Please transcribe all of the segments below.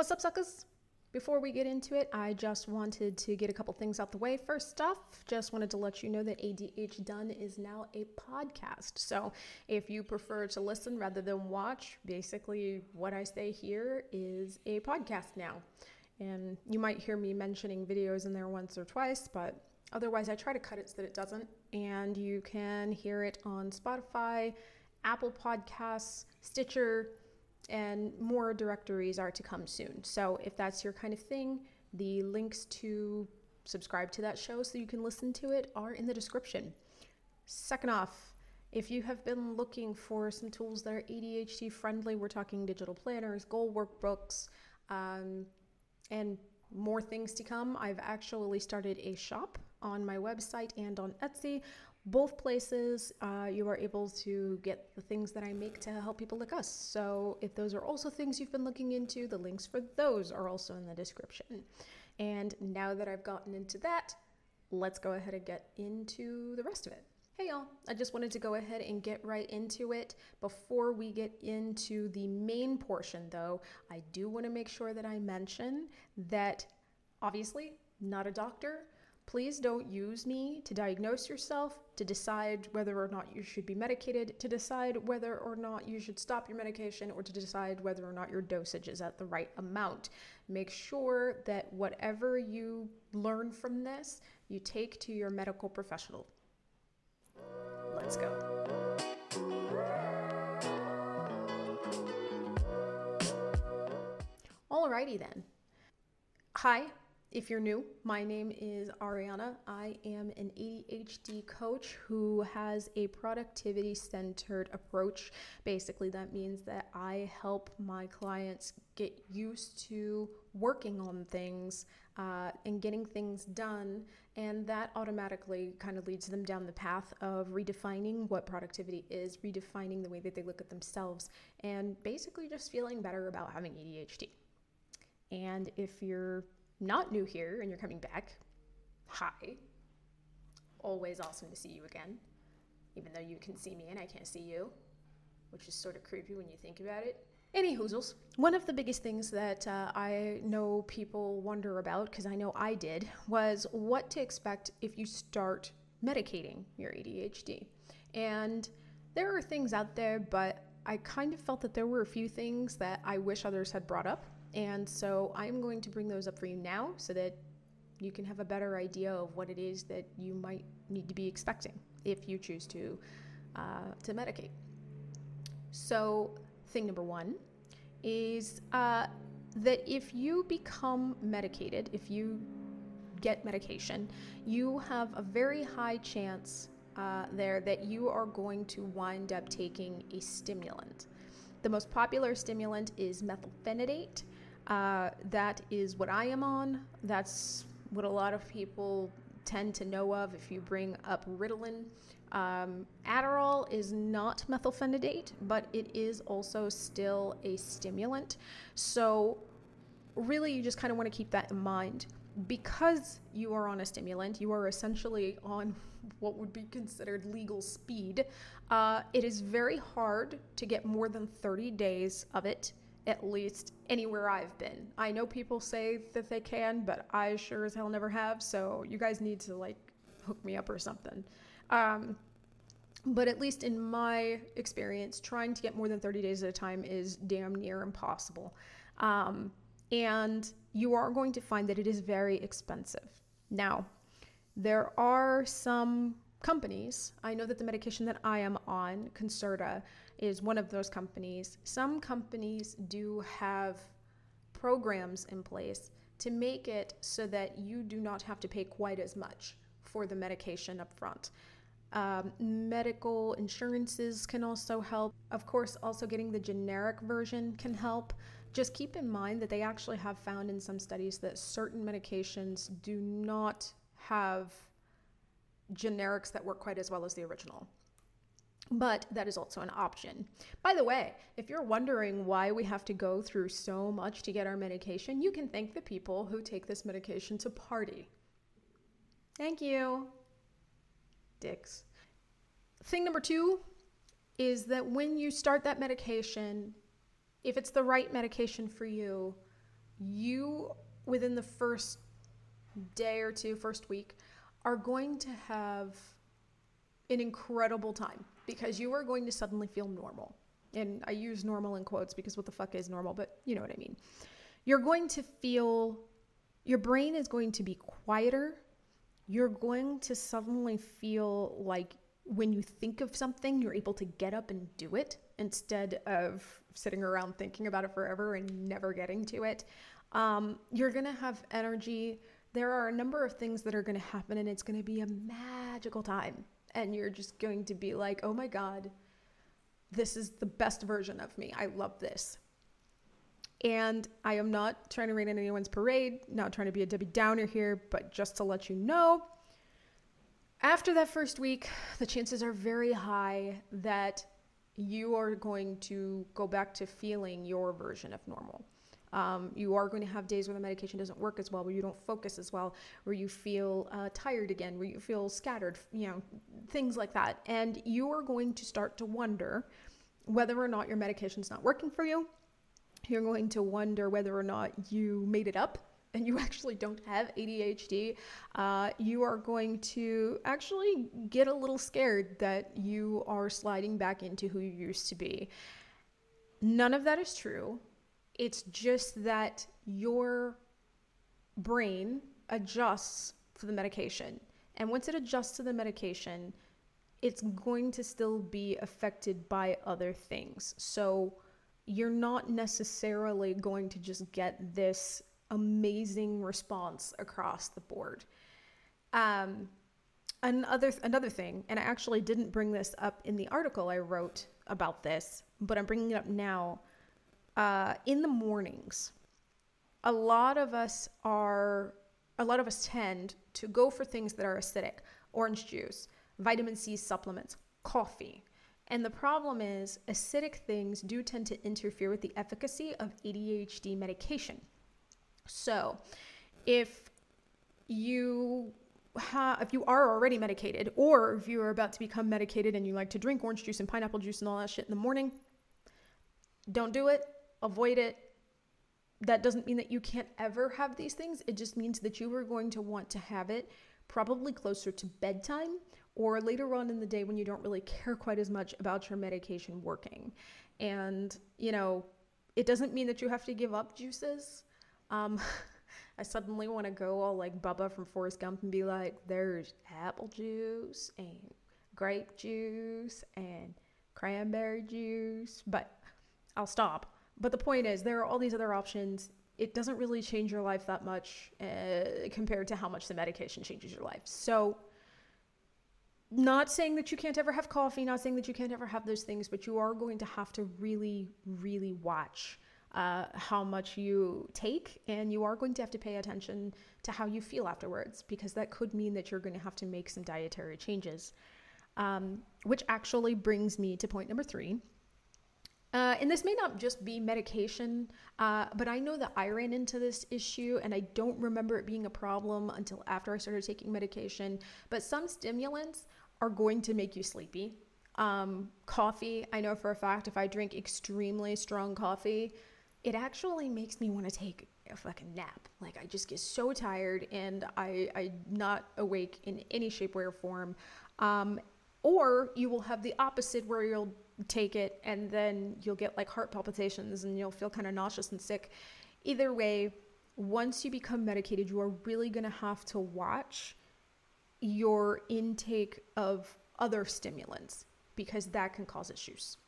What's up, suckers? Before we get into it, I just wanted to get a couple things out the way. First off, just wanted to let you know that ADHDone is now a podcast. So if you prefer to listen rather than watch, basically what I say here is a podcast now. And you might hear me mentioning videos in there once or twice, but otherwise I try to cut it so that it doesn't. And you can hear it on Spotify, Apple Podcasts, Stitcher, and more directories are to come soon. So if that's your kind of thing, the links to subscribe to that show so you can listen to it are in the description. Second off, if you have been looking for some tools that are ADHD friendly, we're talking digital planners, goal workbooks, um, and more things to come. I've actually started a shop on my website and on Etsy both places uh, you are able to get the things that I make to help people like us. So if those are also things you've been looking into, the links for those are also in the description. And now that I've gotten into that, let's go ahead and get into the rest of it. Hey y'all, I just wanted to go ahead and get right into it. Before we get into the main portion though, I do want to make sure that I mention that obviously, not a doctor, Please don't use me to diagnose yourself, to decide whether or not you should be medicated, to decide whether or not you should stop your medication, or to decide whether or not your dosage is at the right amount. Make sure that whatever you learn from this, you take to your medical professional. Let's go. Alrighty then. Hi, if you're new, my name is Arianna. I am an ADHD coach who has a productivity centered approach. Basically, that means that I help my clients get used to working on things uh, and getting things done, and that automatically kind of leads them down the path of redefining what productivity is, redefining the way that they look at themselves, and basically just feeling better about having ADHD. And if you're not new here and you're coming back, hi. Always awesome to see you again, even though you can see me and I can't see you, which is sort of creepy when you think about it. Any hoozles. One of the biggest things that uh, I know people wonder about, because I know I did, was what to expect if you start medicating your ADHD. And there are things out there, but I kind of felt that there were a few things that I wish others had brought up and so I'm going to bring those up for you now so that you can have a better idea of what it is that you might need to be expecting if you choose to uh, to medicate. So thing number one is uh, that if you become medicated, if you get medication, you have a very high chance uh, there that you are going to wind up taking a stimulant. The most popular stimulant is methylphenidate. Uh, that is what I am on. That's what a lot of people tend to know of if you bring up Ritalin. Um, Adderall is not methylphenidate, but it is also still a stimulant. So, really, you just kind of want to keep that in mind. Because you are on a stimulant, you are essentially on what would be considered legal speed. Uh, it is very hard to get more than 30 days of it at least anywhere I've been. I know people say that they can, but I sure as hell never have. So you guys need to like hook me up or something. Um, but at least in my experience, trying to get more than 30 days at a time is damn near impossible. Um, and you are going to find that it is very expensive. Now, there are some companies. I know that the medication that I am on, Concerta, is one of those companies. Some companies do have programs in place to make it so that you do not have to pay quite as much for the medication up front. Um, medical insurances can also help. Of course, also getting the generic version can help. Just keep in mind that they actually have found in some studies that certain medications do not have generics that work quite as well as the original. But that is also an option. By the way, if you're wondering why we have to go through so much to get our medication, you can thank the people who take this medication to party. Thank you. Dicks. Thing number two is that when you start that medication, if it's the right medication for you, you within the first day or two, first week, are going to have an incredible time because you are going to suddenly feel normal. And I use normal in quotes because what the fuck is normal, but you know what I mean. You're going to feel, your brain is going to be quieter. You're going to suddenly feel like when you think of something, you're able to get up and do it instead of sitting around thinking about it forever and never getting to it. Um, you're going to have energy. There are a number of things that are going to happen, and it's going to be a magical time. And you're just going to be like, oh my God, this is the best version of me. I love this. And I am not trying to rain on anyone's parade, not trying to be a Debbie Downer here, but just to let you know after that first week, the chances are very high that you are going to go back to feeling your version of normal. Um, you are going to have days where the medication doesn't work as well, where you don't focus as well, where you feel uh, tired again, where you feel scattered, you know, things like that. And you are going to start to wonder whether or not your medication's not working for you. You're going to wonder whether or not you made it up and you actually don't have ADHD, uh, you are going to actually get a little scared that you are sliding back into who you used to be. None of that is true. It's just that your brain adjusts for the medication. And once it adjusts to the medication, it's going to still be affected by other things. So you're not necessarily going to just get this amazing response across the board. Um, another another thing, and I actually didn't bring this up in the article I wrote about this, but I'm bringing it up now. Uh, in the mornings, a lot of us are a lot of us tend to go for things that are acidic, orange juice, vitamin C supplements, coffee. And the problem is, acidic things do tend to interfere with the efficacy of ADHD medication. So, if you if you are already medicated, or if you are about to become medicated and you like to drink orange juice and pineapple juice and all that shit in the morning, don't do it. Avoid it. That doesn't mean that you can't ever have these things. It just means that you are going to want to have it probably closer to bedtime or later on in the day when you don't really care quite as much about your medication working. And, you know, it doesn't mean that you have to give up juices. Um, I suddenly want to go all like Bubba from Forrest Gump and be like, there's apple juice and grape juice and cranberry juice, but I'll stop. But the point is, there are all these other options. It doesn't really change your life that much uh, compared to how much the medication changes your life. So, not saying that you can't ever have coffee, not saying that you can't ever have those things, but you are going to have to really, really watch uh, how much you take, and you are going to have to pay attention to how you feel afterwards because that could mean that you're going to have to make some dietary changes. Um, which actually brings me to point number three. Uh, and this may not just be medication, uh, but I know that I ran into this issue and I don't remember it being a problem until after I started taking medication. But some stimulants are going to make you sleepy. Um, coffee, I know for a fact if I drink extremely strong coffee, it actually makes me want to take a fucking nap. Like I just get so tired and I I'm not awake in any shape, way, or form. Um, or you will have the opposite where you'll take it and then you'll get like heart palpitations and you'll feel kind of nauseous and sick. Either way, once you become medicated, you are really going to have to watch your intake of other stimulants because that can cause issues.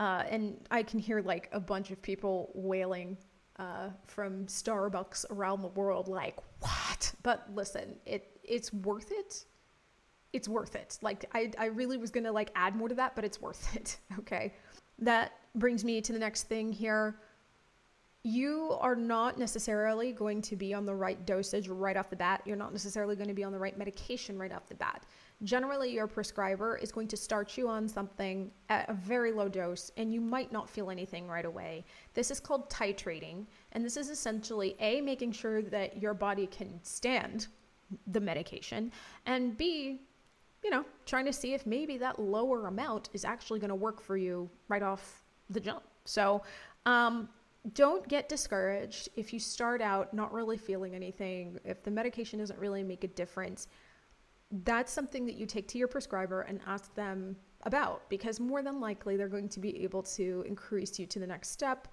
Uh, and I can hear like a bunch of people wailing uh, from Starbucks around the world, like, what? But listen, it it's worth it. It's worth it. Like I, I really was gonna like add more to that, but it's worth it. Okay. That brings me to the next thing here. You are not necessarily going to be on the right dosage right off the bat. You're not necessarily going to be on the right medication right off the bat generally your prescriber is going to start you on something at a very low dose and you might not feel anything right away. This is called titrating, and this is essentially A, making sure that your body can stand the medication, and B, you know, trying to see if maybe that lower amount is actually going to work for you right off the jump. So, um, don't get discouraged if you start out not really feeling anything, if the medication doesn't really make a difference. That's something that you take to your prescriber and ask them about because more than likely they're going to be able to increase you to the next step.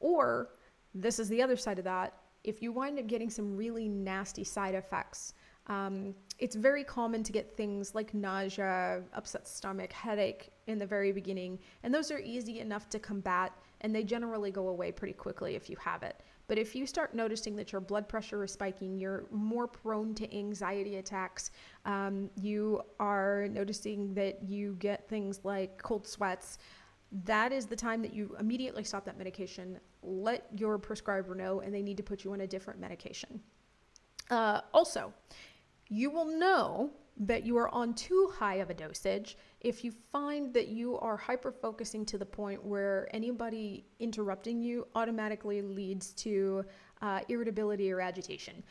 Or, this is the other side of that, if you wind up getting some really nasty side effects, um, it's very common to get things like nausea, upset stomach, headache in the very beginning, and those are easy enough to combat and they generally go away pretty quickly if you have it. But if you start noticing that your blood pressure is spiking, you're more prone to anxiety attacks, um, you are noticing that you get things like cold sweats, that is the time that you immediately stop that medication, let your prescriber know, and they need to put you on a different medication. Uh, also, you will know that you are on too high of a dosage if you find that you are hyper focusing to the point where anybody interrupting you automatically leads to uh, irritability or agitation.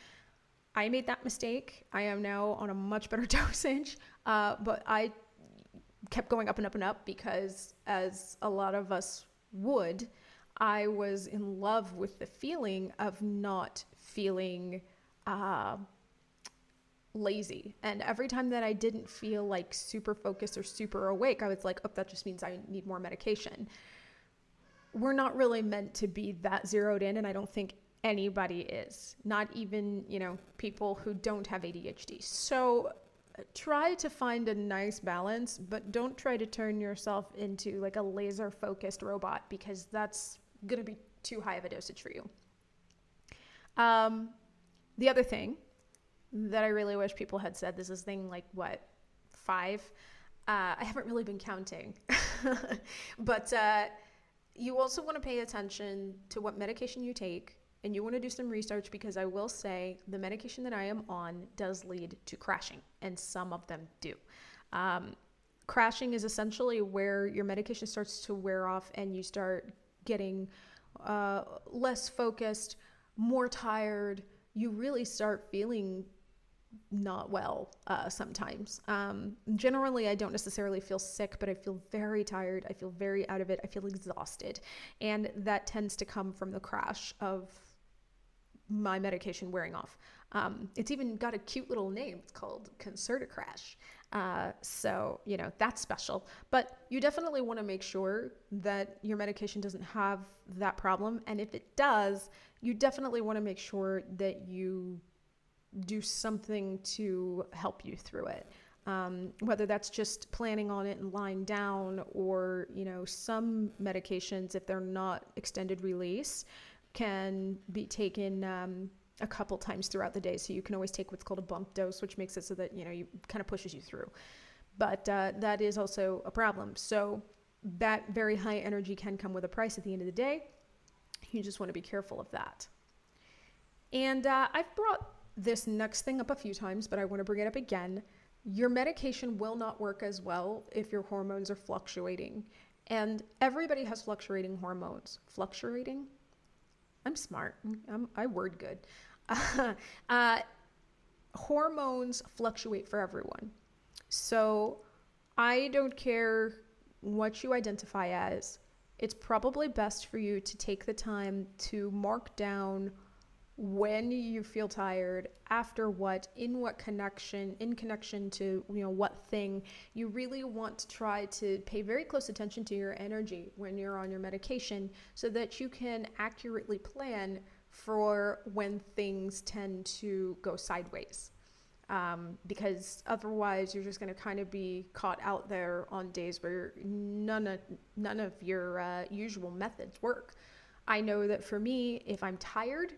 I made that mistake. I am now on a much better dosage, uh, but I kept going up and up and up because, as a lot of us would, I was in love with the feeling of not feeling. Uh, lazy. And every time that I didn't feel like super focused or super awake, I was like, oh, that just means I need more medication. We're not really meant to be that zeroed in, and I don't think anybody is, not even, you know, people who don't have ADHD. So try to find a nice balance, but don't try to turn yourself into like a laser focused robot because that's going to be too high of a dosage for you. Um, the other thing that I really wish people had said. This is thing like what five. Uh, I haven't really been counting, but uh, you also want to pay attention to what medication you take, and you want to do some research because I will say the medication that I am on does lead to crashing, and some of them do. Um, crashing is essentially where your medication starts to wear off and you start getting uh, less focused, more tired. You really start feeling not well uh, sometimes. Um, generally, I don't necessarily feel sick, but I feel very tired. I feel very out of it. I feel exhausted. And that tends to come from the crash of my medication wearing off. Um, it's even got a cute little name. It's called Concerta Crash. Uh, so, you know, that's special. But you definitely want to make sure that your medication doesn't have that problem. And if it does, you definitely want to make sure that you do something to help you through it. Um, whether that's just planning on it and lying down, or you know, some medications, if they're not extended release, can be taken um, a couple times throughout the day. So you can always take what's called a bump dose, which makes it so that you know you kind of pushes you through. But uh, that is also a problem. So that very high energy can come with a price at the end of the day. You just want to be careful of that. And uh, I've brought this next thing up a few times, but I want to bring it up again. Your medication will not work as well if your hormones are fluctuating. And everybody has fluctuating hormones. Fluctuating? I'm smart. I'm, I word good. Uh, hormones fluctuate for everyone. So I don't care what you identify as. It's probably best for you to take the time to mark down when you feel tired after what in what connection in connection to you know what thing you really want to try to pay very close attention to your energy when you're on your medication so that you can accurately plan for when things tend to go sideways. Um, because otherwise you're just going to kind of be caught out there on days where none of none of your uh, usual methods work. I know that for me if i'm tired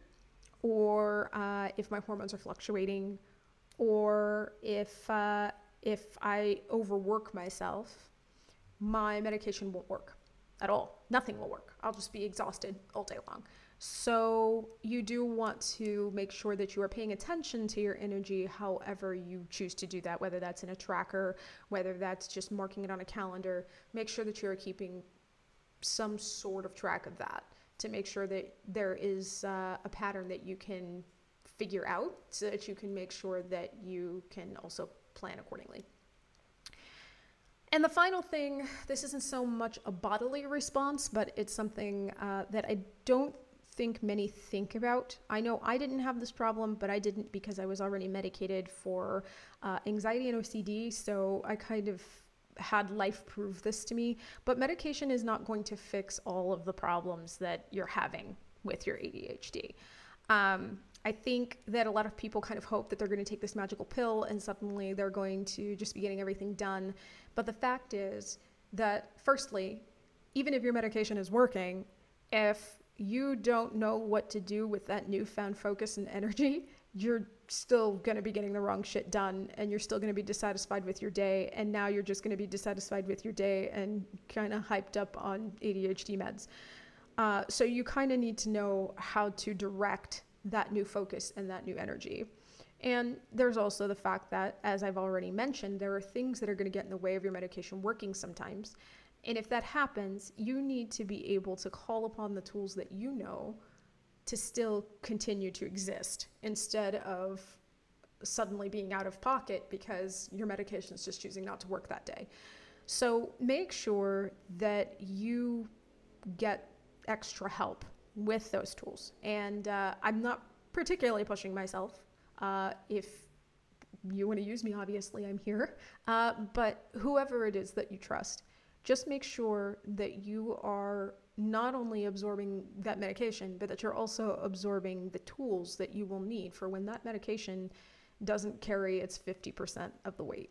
or uh, if my hormones are fluctuating, or if uh, if I overwork myself, my medication won't work at all. Nothing will work. I'll just be exhausted all day long. So you do want to make sure that you are paying attention to your energy however you choose to do that, whether that's in a tracker, whether that's just marking it on a calendar. Make sure that you're keeping some sort of track of that to make sure that there is uh, a pattern that you can figure out so that you can make sure that you can also plan accordingly. And the final thing, this isn't so much a bodily response, but it's something uh, that I don't think many think about. I know I didn't have this problem, but I didn't because I was already medicated for uh, anxiety and OCD. So I kind of had life prove this to me. But medication is not going to fix all of the problems that you're having with your ADHD. Um, I think that a lot of people kind of hope that they're going to take this magical pill and suddenly they're going to just be getting everything done. But the fact is that, firstly, even if your medication is working, if you don't know what to do with that newfound focus and energy, you're still going to be getting the wrong shit done and you're still going to be dissatisfied with your day. And now you're just going to be dissatisfied with your day and kind of hyped up on ADHD meds. Uh, so you kind of need to know how to direct that new focus and that new energy. And there's also the fact that, as I've already mentioned, there are things that are going to get in the way of your medication working sometimes. And if that happens, you need to be able to call upon the tools that you know to still continue to exist instead of suddenly being out of pocket because your medication is just choosing not to work that day. So make sure that you get extra help with those tools. And uh, I'm not particularly pushing myself. Uh, if you want to use me, obviously, I'm here. Uh, but whoever it is that you trust, just make sure that you are not only absorbing that medication, but that you're also absorbing the tools that you will need for when that medication doesn't carry its 50% of the weight.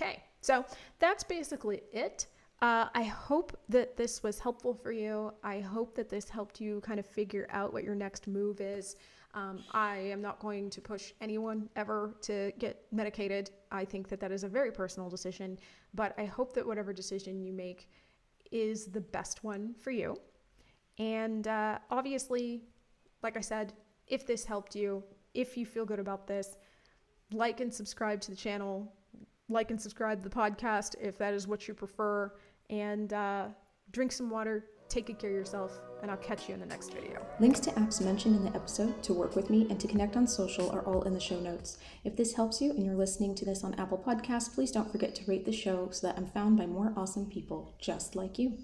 Okay, so that's basically it. Uh, I hope that this was helpful for you. I hope that this helped you kind of figure out what your next move is. Um, I am not going to push anyone ever to get medicated. I think that that is a very personal decision, but I hope that whatever decision you make is the best one for you. And uh, obviously, like I said, if this helped you, if you feel good about this, like and subscribe to the channel, like and subscribe to the podcast if that is what you prefer, and uh, drink some water, take good care of yourself, and I'll catch you in the next video. Links to apps mentioned in the episode, to work with me, and to connect on social are all in the show notes. If this helps you and you're listening to this on Apple Podcasts, please don't forget to rate the show so that I'm found by more awesome people just like you.